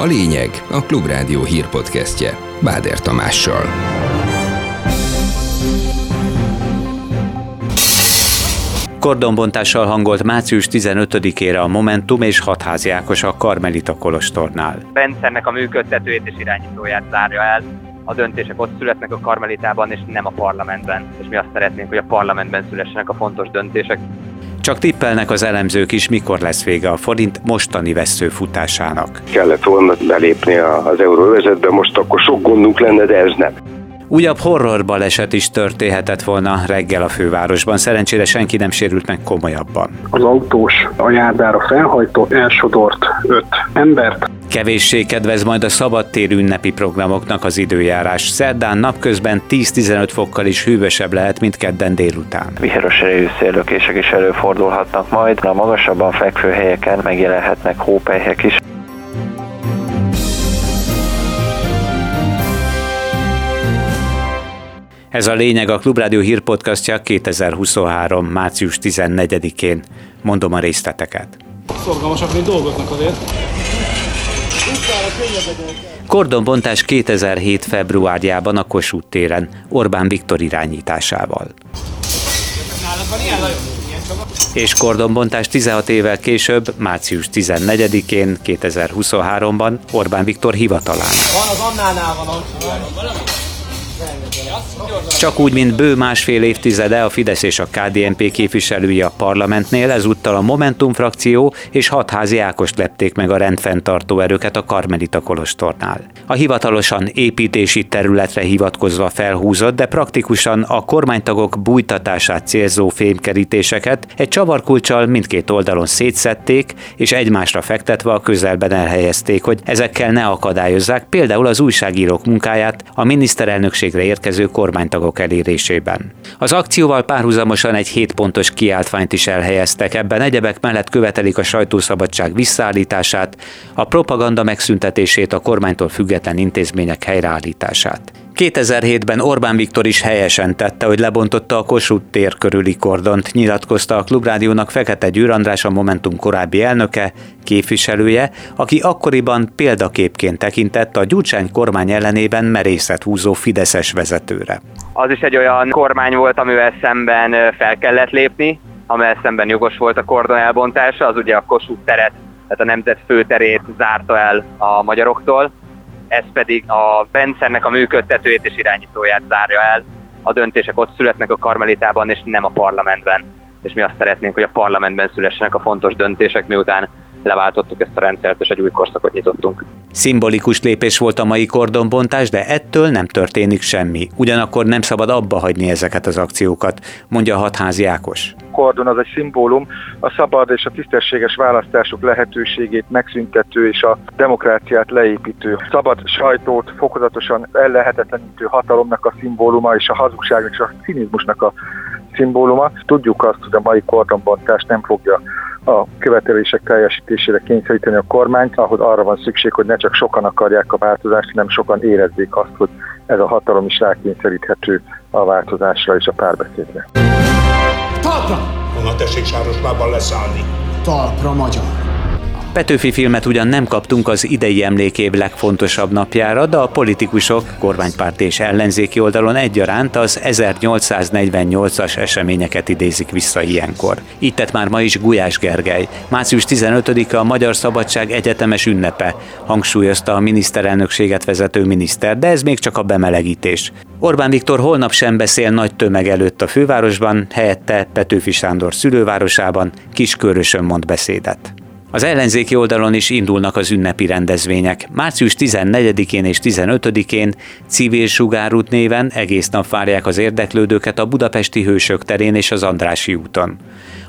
A lényeg a Klubrádió hírpodcastje Báder Tamással. Kordonbontással hangolt március 15-ére a Momentum és hatházi Ákos a Karmelita Kolostornál. Rendszernek a működtetőjét és irányítóját zárja el. A döntések ott születnek a Karmelitában, és nem a parlamentben. És mi azt szeretnénk, hogy a parlamentben szülessenek a fontos döntések. Csak tippelnek az elemzők is, mikor lesz vége a forint mostani futásának. Kellett volna belépni az euróvezetbe, most akkor sok gondunk lenne, de ez nem. Újabb horror baleset is történhetett volna reggel a fővárosban. Szerencsére senki nem sérült meg komolyabban. Az autós a járdára felhajtott, elsodort öt embert. Kevéssé kedvez majd a szabadtérű ünnepi programoknak az időjárás. Szerdán napközben 10-15 fokkal is hűvösebb lehet, mint kedden délután. Viharos erejű széllökések is előfordulhatnak majd. A magasabban fekvő helyeken megjelenhetnek hópelyhek is. Ez a lényeg a Klubrádió hírpodcastja 2023. március 14-én. Mondom a részleteket. Szorgalmasak, mint dolgoznak azért. Kordonbontás 2007. februárjában a Kossuth téren Orbán Viktor irányításával. És kordonbontás 16 évvel később, március 14-én, 2023-ban Orbán Viktor hivatalán. Van az Annánál van, csak úgy, mint bő másfél évtizede a Fidesz és a KDNP képviselői a parlamentnél, ezúttal a Momentum frakció és hat házi Ákost lepték meg a rendfenntartó erőket a Karmelita Kolostornál. A hivatalosan építési területre hivatkozva felhúzott, de praktikusan a kormánytagok bújtatását célzó fémkerítéseket egy csavarkulcsal mindkét oldalon szétszették, és egymásra fektetve a közelben elhelyezték, hogy ezekkel ne akadályozzák például az újságírók munkáját a miniszterelnökségre érkező kormánytagok elérésében. Az akcióval párhuzamosan egy 7 pontos kiáltványt is elhelyeztek, ebben egyebek mellett követelik a sajtószabadság visszaállítását, a propaganda megszüntetését, a kormánytól független intézmények helyreállítását. 2007-ben Orbán Viktor is helyesen tette, hogy lebontotta a Kossuth tér körüli kordont, nyilatkozta a Klubrádiónak Fekete Győr András, a Momentum korábbi elnöke, képviselője, aki akkoriban példaképként tekintett a Gyurcsány kormány ellenében merészet húzó Fideszes vezetőre. Az is egy olyan kormány volt, amivel szemben fel kellett lépni, amivel szemben jogos volt a kordon elbontása, az ugye a Kossuth teret, tehát a nemzet főterét zárta el a magyaroktól, ez pedig a rendszernek a működtetőjét és irányítóját zárja el. A döntések ott születnek a Karmelitában, és nem a parlamentben. És mi azt szeretnénk, hogy a parlamentben szülessenek a fontos döntések, miután leváltottuk ezt a rendszert, és egy új korszakot nyitottunk. Szimbolikus lépés volt a mai kordonbontás, de ettől nem történik semmi. Ugyanakkor nem szabad abba hagyni ezeket az akciókat, mondja a hatházi Ákos. Kordon az egy szimbólum, a szabad és a tisztességes választások lehetőségét megszüntető és a demokráciát leépítő, szabad sajtót fokozatosan ellehetetlenítő hatalomnak a szimbóluma és a hazugságnak és a cinizmusnak a szimbóluma. Tudjuk azt, hogy a mai kordonbontás nem fogja a követelések teljesítésére kényszeríteni a kormányt, ahhoz arra van szükség, hogy ne csak sokan akarják a változást, hanem sokan érezzék azt, hogy ez a hatalom is rákényszeríthető a változásra és a párbeszédre. Talpra! Honnan tessék Sárosmában leszállni? Talpra, magyar! Petőfi filmet ugyan nem kaptunk az idei emlékév legfontosabb napjára, de a politikusok, kormánypárti és ellenzéki oldalon egyaránt az 1848-as eseményeket idézik vissza ilyenkor. Itt tett már ma is Gulyás Gergely. Március 15-a a Magyar Szabadság egyetemes ünnepe, hangsúlyozta a miniszterelnökséget vezető miniszter, de ez még csak a bemelegítés. Orbán Viktor holnap sem beszél nagy tömeg előtt a fővárosban, helyette Petőfi Sándor szülővárosában, Kiskörösön mond beszédet. Az ellenzéki oldalon is indulnak az ünnepi rendezvények. Március 14-én és 15-én civil sugárút néven egész nap várják az érdeklődőket a budapesti hősök terén és az Andrási úton.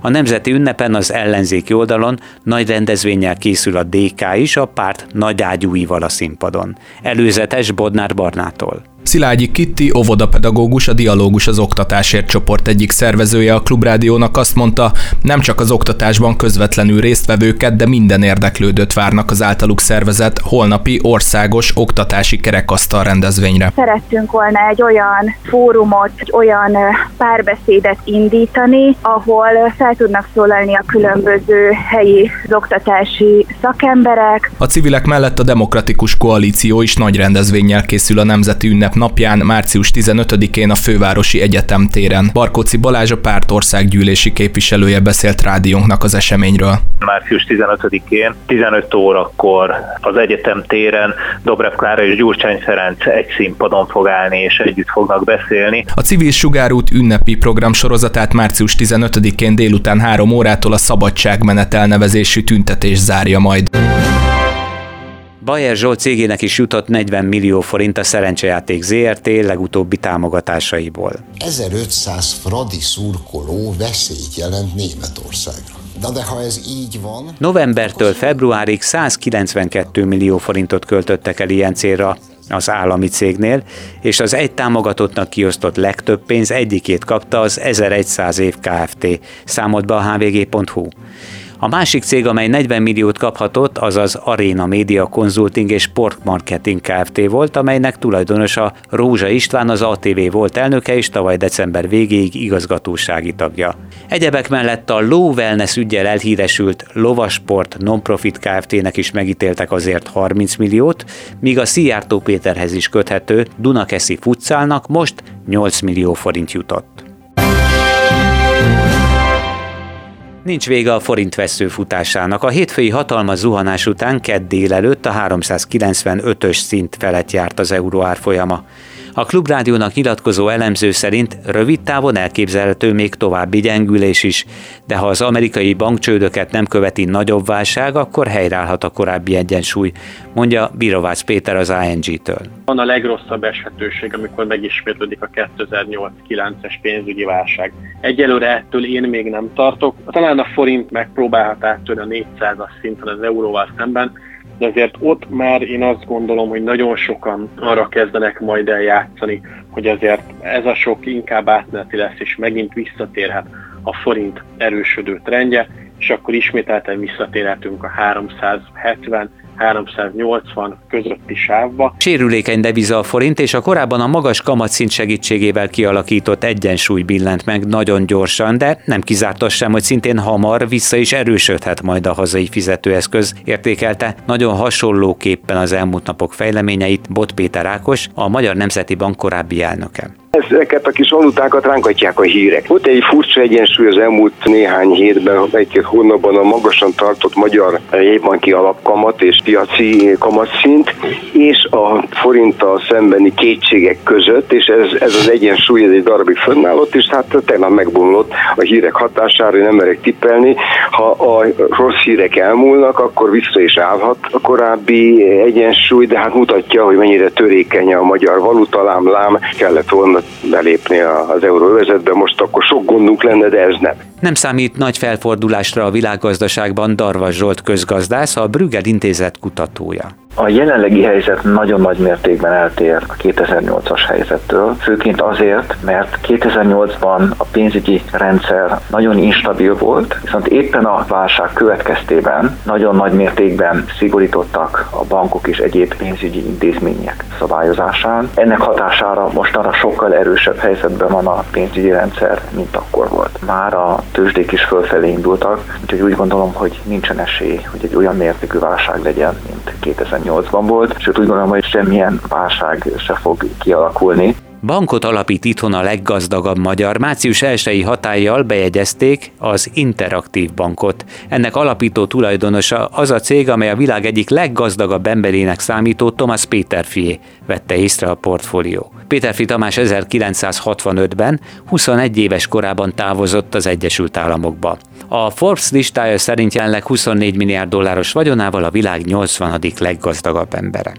A nemzeti ünnepen az ellenzéki oldalon nagy rendezvényel készül a DK is, a párt nagy ágyúival a színpadon. Előzetes Bodnár Barnától Szilágyi Kitti, óvodapedagógus, a Dialógus az Oktatásért csoport egyik szervezője a Klubrádiónak azt mondta, nem csak az oktatásban közvetlenül résztvevőket, de minden érdeklődőt várnak az általuk szervezett holnapi országos oktatási kerekasztal rendezvényre. Szerettünk volna egy olyan fórumot, egy olyan párbeszédet indítani, ahol fel tudnak szólalni a különböző helyi oktatási szakemberek. A civilek mellett a Demokratikus Koalíció is nagy rendezvényel készül a Nemzeti Ünnep napján, március 15-én a Fővárosi Egyetem téren. Barkóci Balázs a párt országgyűlési képviselője beszélt rádiónknak az eseményről. Március 15-én 15 órakor az egyetem téren Dobrev Klára és Gyurcsány Ferenc egy színpadon fog állni és együtt fognak beszélni. A civil sugárút ünnepi program sorozatát március 15-én délután 3 órától a Szabadságmenet elnevezésű tüntetés zárja majd. Bayer Zsolt cégének is jutott 40 millió forint a szerencsejáték ZRT legutóbbi támogatásaiból. 1500 fradi szurkoló veszélyt jelent Németországra. De, de ha ez így van... Novembertől februárig 192 millió forintot költöttek el ilyen célra az állami cégnél, és az egy támogatottnak kiosztott legtöbb pénz egyikét kapta az 1100 év Kft. számolt be a hvg.hu. A másik cég, amely 40 milliót kaphatott, az az Arena Media Consulting és Sport Marketing Kft. volt, amelynek tulajdonosa Rózsa István az ATV volt elnöke és tavaly december végéig igazgatósági tagja. Egyebek mellett a Low Wellness ügyel elhíresült Lovasport Nonprofit Kft-nek is megítéltek azért 30 milliót, míg a Szijjártó Péterhez is köthető Dunakeszi futszálnak most 8 millió forint jutott. Nincs vége a forint vesző futásának. A hétfői hatalmas zuhanás után kedd délelőtt a 395-ös szint felett járt az euró árfolyama. A Klubrádiónak nyilatkozó elemző szerint rövid távon elképzelhető még további gyengülés is, de ha az amerikai bankcsődöket nem követi nagyobb válság, akkor helyreállhat a korábbi egyensúly, mondja Birovácz Péter az ING-től. Van a legrosszabb esetőség, amikor megismétlődik a 2008-9-es pénzügyi válság. Egyelőre ettől én még nem tartok. Talán a forint megpróbálhat áttörni a 400-as szinten az euróval szemben, de azért ott már én azt gondolom, hogy nagyon sokan arra kezdenek majd eljátszani, hogy azért ez a sok inkább átmeneti lesz, és megint visszatérhet a forint erősödő trendje, és akkor ismételten visszatérhetünk a 370 380 közötti sávba. Sérülékeny deviza a forint, és a korábban a magas kamatszint segítségével kialakított egyensúly billent meg nagyon gyorsan, de nem kizárt az sem, hogy szintén hamar vissza is erősödhet majd a hazai fizetőeszköz, értékelte nagyon hasonlóképpen az elmúlt napok fejleményeit Bot Péter Ákos, a Magyar Nemzeti Bank korábbi elnöke. Ezeket a kis valutákat ránkatják a hírek. Volt egy furcsa egyensúly az elmúlt néhány hétben, egy-két hónapban a magasan tartott magyar jegybanki alapkamat és piaci kamatszint, és a forinttal szembeni kétségek között, és ez, ez az egyensúly ez egy darabig fönnállott, és hát tegnap megbomlott a hírek hatására, nem merek tippelni. Ha a rossz hírek elmúlnak, akkor vissza is állhat a korábbi egyensúly, de hát mutatja, hogy mennyire törékeny a magyar valuta, lám, lám, kellett volna belépni az euróvezetbe, most akkor sok gondunk lenne, de ez nem. Nem számít nagy felfordulásra a világgazdaságban Darvas Zsolt közgazdász, a Brüggel intézet kutatója. A jelenlegi helyzet nagyon nagy mértékben eltér a 2008-as helyzettől, főként azért, mert 2008-ban a pénzügyi rendszer nagyon instabil volt, viszont éppen a válság következtében nagyon nagy mértékben szigorítottak a bankok és egyéb pénzügyi intézmények szabályozásán. Ennek hatására mostanra sokkal erősebb helyzetben van a pénzügyi rendszer, mint akkor volt. Már a tőzsdék is fölfelé indultak, úgyhogy úgy gondolom, hogy nincsen esély, hogy egy olyan mértékű válság legyen, mint 2008-ban volt, sőt úgy gondolom, hogy semmilyen válság se fog kialakulni. Bankot alapít itthon a leggazdagabb magyar. Március 1 hatállyal bejegyezték az Interaktív Bankot. Ennek alapító tulajdonosa az a cég, amely a világ egyik leggazdagabb emberének számító Thomas Péterfié vette észre a portfólió. Péterfi Tamás 1965-ben 21 éves korában távozott az Egyesült Államokba. A Forbes listája szerint jelenleg 24 milliárd dolláros vagyonával a világ 80. leggazdagabb embere.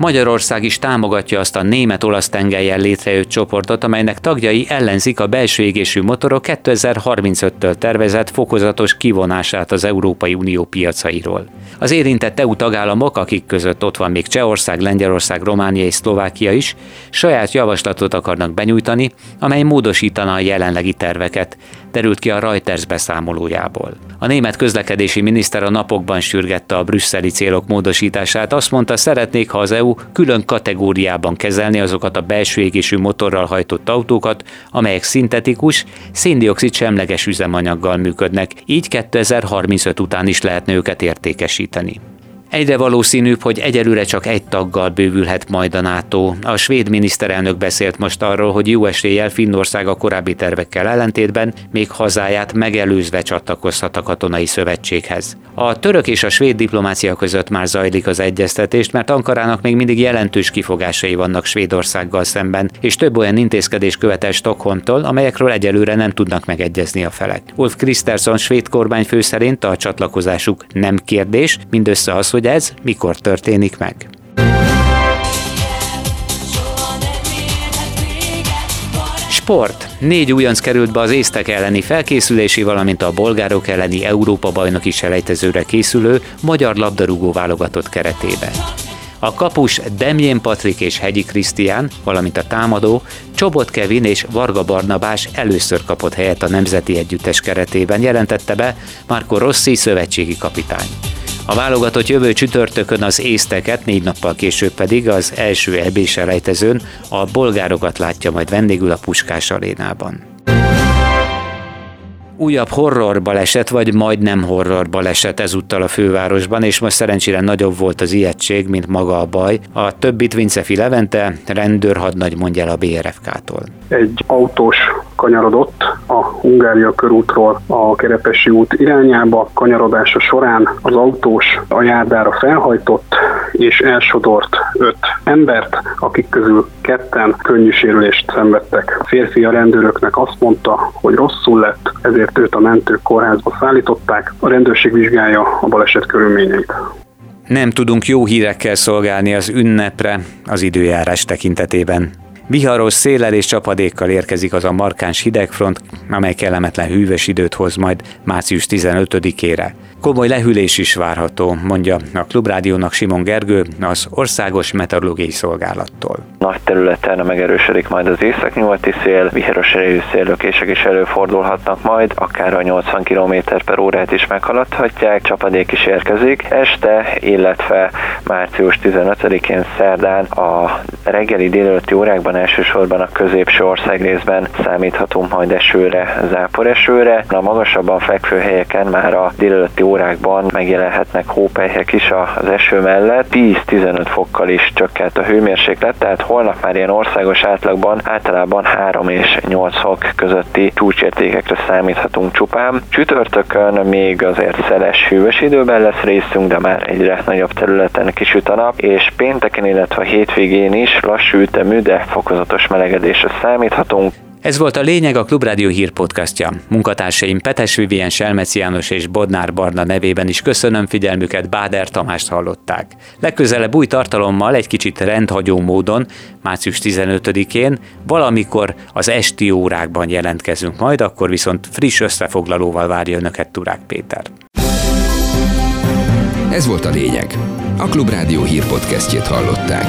Magyarország is támogatja azt a német-olasz tengelyen létrejött csoportot, amelynek tagjai ellenzik a belső égésű motorok 2035-től tervezett fokozatos kivonását az Európai Unió piacairól. Az érintett EU tagállamok, akik között ott van még Csehország, Lengyelország, Románia és Szlovákia is, saját javaslatot akarnak benyújtani, amely módosítana a jelenlegi terveket, derült ki a Reuters beszámolójából. A német közlekedési miniszter a napokban sürgette a brüsszeli célok módosítását, azt mondta, szeretnék, ha az EU külön kategóriában kezelni azokat a belső égésű motorral hajtott autókat, amelyek szintetikus, széndiokszid semleges üzemanyaggal működnek, így 2035 után is lehetne őket értékesíteni. Egyre valószínűbb, hogy egyelőre csak egy taggal bővülhet majd a NATO. A svéd miniszterelnök beszélt most arról, hogy jó eséllyel Finnország a korábbi tervekkel ellentétben még hazáját megelőzve csatlakozhat a katonai szövetséghez. A török és a svéd diplomácia között már zajlik az egyeztetés, mert Ankarának még mindig jelentős kifogásai vannak Svédországgal szemben, és több olyan intézkedés követel Stockholmtól, amelyekről egyelőre nem tudnak megegyezni a felek. Ulf Kristersson svéd kormányfő szerint a csatlakozásuk nem kérdés, mindössze az, hogy hogy ez mikor történik meg. Sport. Négy újonc került be az észtek elleni felkészülési, valamint a bolgárok elleni Európa-bajnoki selejtezőre készülő magyar labdarúgó válogatott keretébe. A kapus Demjén Patrik és Hegyi Krisztián, valamint a támadó Csobot Kevin és Varga Barnabás először kapott helyet a Nemzeti Együttes keretében, jelentette be Marco Rossi szövetségi kapitány. A válogatott jövő csütörtökön az észteket, négy nappal később pedig az első EB selejtezőn a bolgárokat látja majd vendégül a Puskás arénában újabb horror baleset, vagy majdnem horror baleset ezúttal a fővárosban, és most szerencsére nagyobb volt az ijegység, mint maga a baj. A többit Vincefi Levente, rendőrhadnagy mondja el a BRFK-tól. Egy autós kanyarodott a Hungária körútról a Kerepesi út irányába. Kanyarodása során az autós a járdára felhajtott, és elsodort öt embert, akik közül ketten könnyű sérülést szenvedtek. A férfi a rendőröknek azt mondta, hogy rosszul lett, ezért őt a mentők kórházba szállították. A rendőrség vizsgálja a baleset körülményeit. Nem tudunk jó hírekkel szolgálni az ünnepre az időjárás tekintetében. Viharos széllel és csapadékkal érkezik az a markáns hidegfront, amely kellemetlen hűvös időt hoz majd március 15-ére. Komoly lehűlés is várható, mondja a Klubrádiónak Simon Gergő, az Országos Meteorológiai Szolgálattól. Nagy területen megerősödik majd az északnyugati szél, viharos erejű széllökések is előfordulhatnak majd, akár a 80 km per órát is meghaladhatják, csapadék is érkezik. Este, illetve március 15-én szerdán a reggeli délelőtti órákban elsősorban a középső ország részben számíthatunk majd esőre, záporesőre. A magasabban fekvő helyeken már a délelőtti órákban megjelenhetnek hópelyhek is az eső mellett. 10-15 fokkal is csökkent a hőmérséklet, tehát holnap már ilyen országos átlagban általában 3 és 8 fok közötti csúcsértékekre számíthatunk csupán. Csütörtökön még azért szeles hűvös időben lesz részünk, de már egyre nagyobb területen kisüt a nap, és pénteken, illetve hétvégén is lassú ütemű, de fokozatos melegedésre számíthatunk. Ez volt a lényeg a Klubrádió hírpodcastja. Munkatársaim Petes Vivien, Selmeci János és Bodnár Barna nevében is köszönöm figyelmüket, Báder Tamást hallották. Legközelebb új tartalommal egy kicsit rendhagyó módon, március 15-én, valamikor az esti órákban jelentkezünk majd, akkor viszont friss összefoglalóval várja Önöket Turák Péter. Ez volt a lényeg. A Klubrádió hírpodcastjét hallották.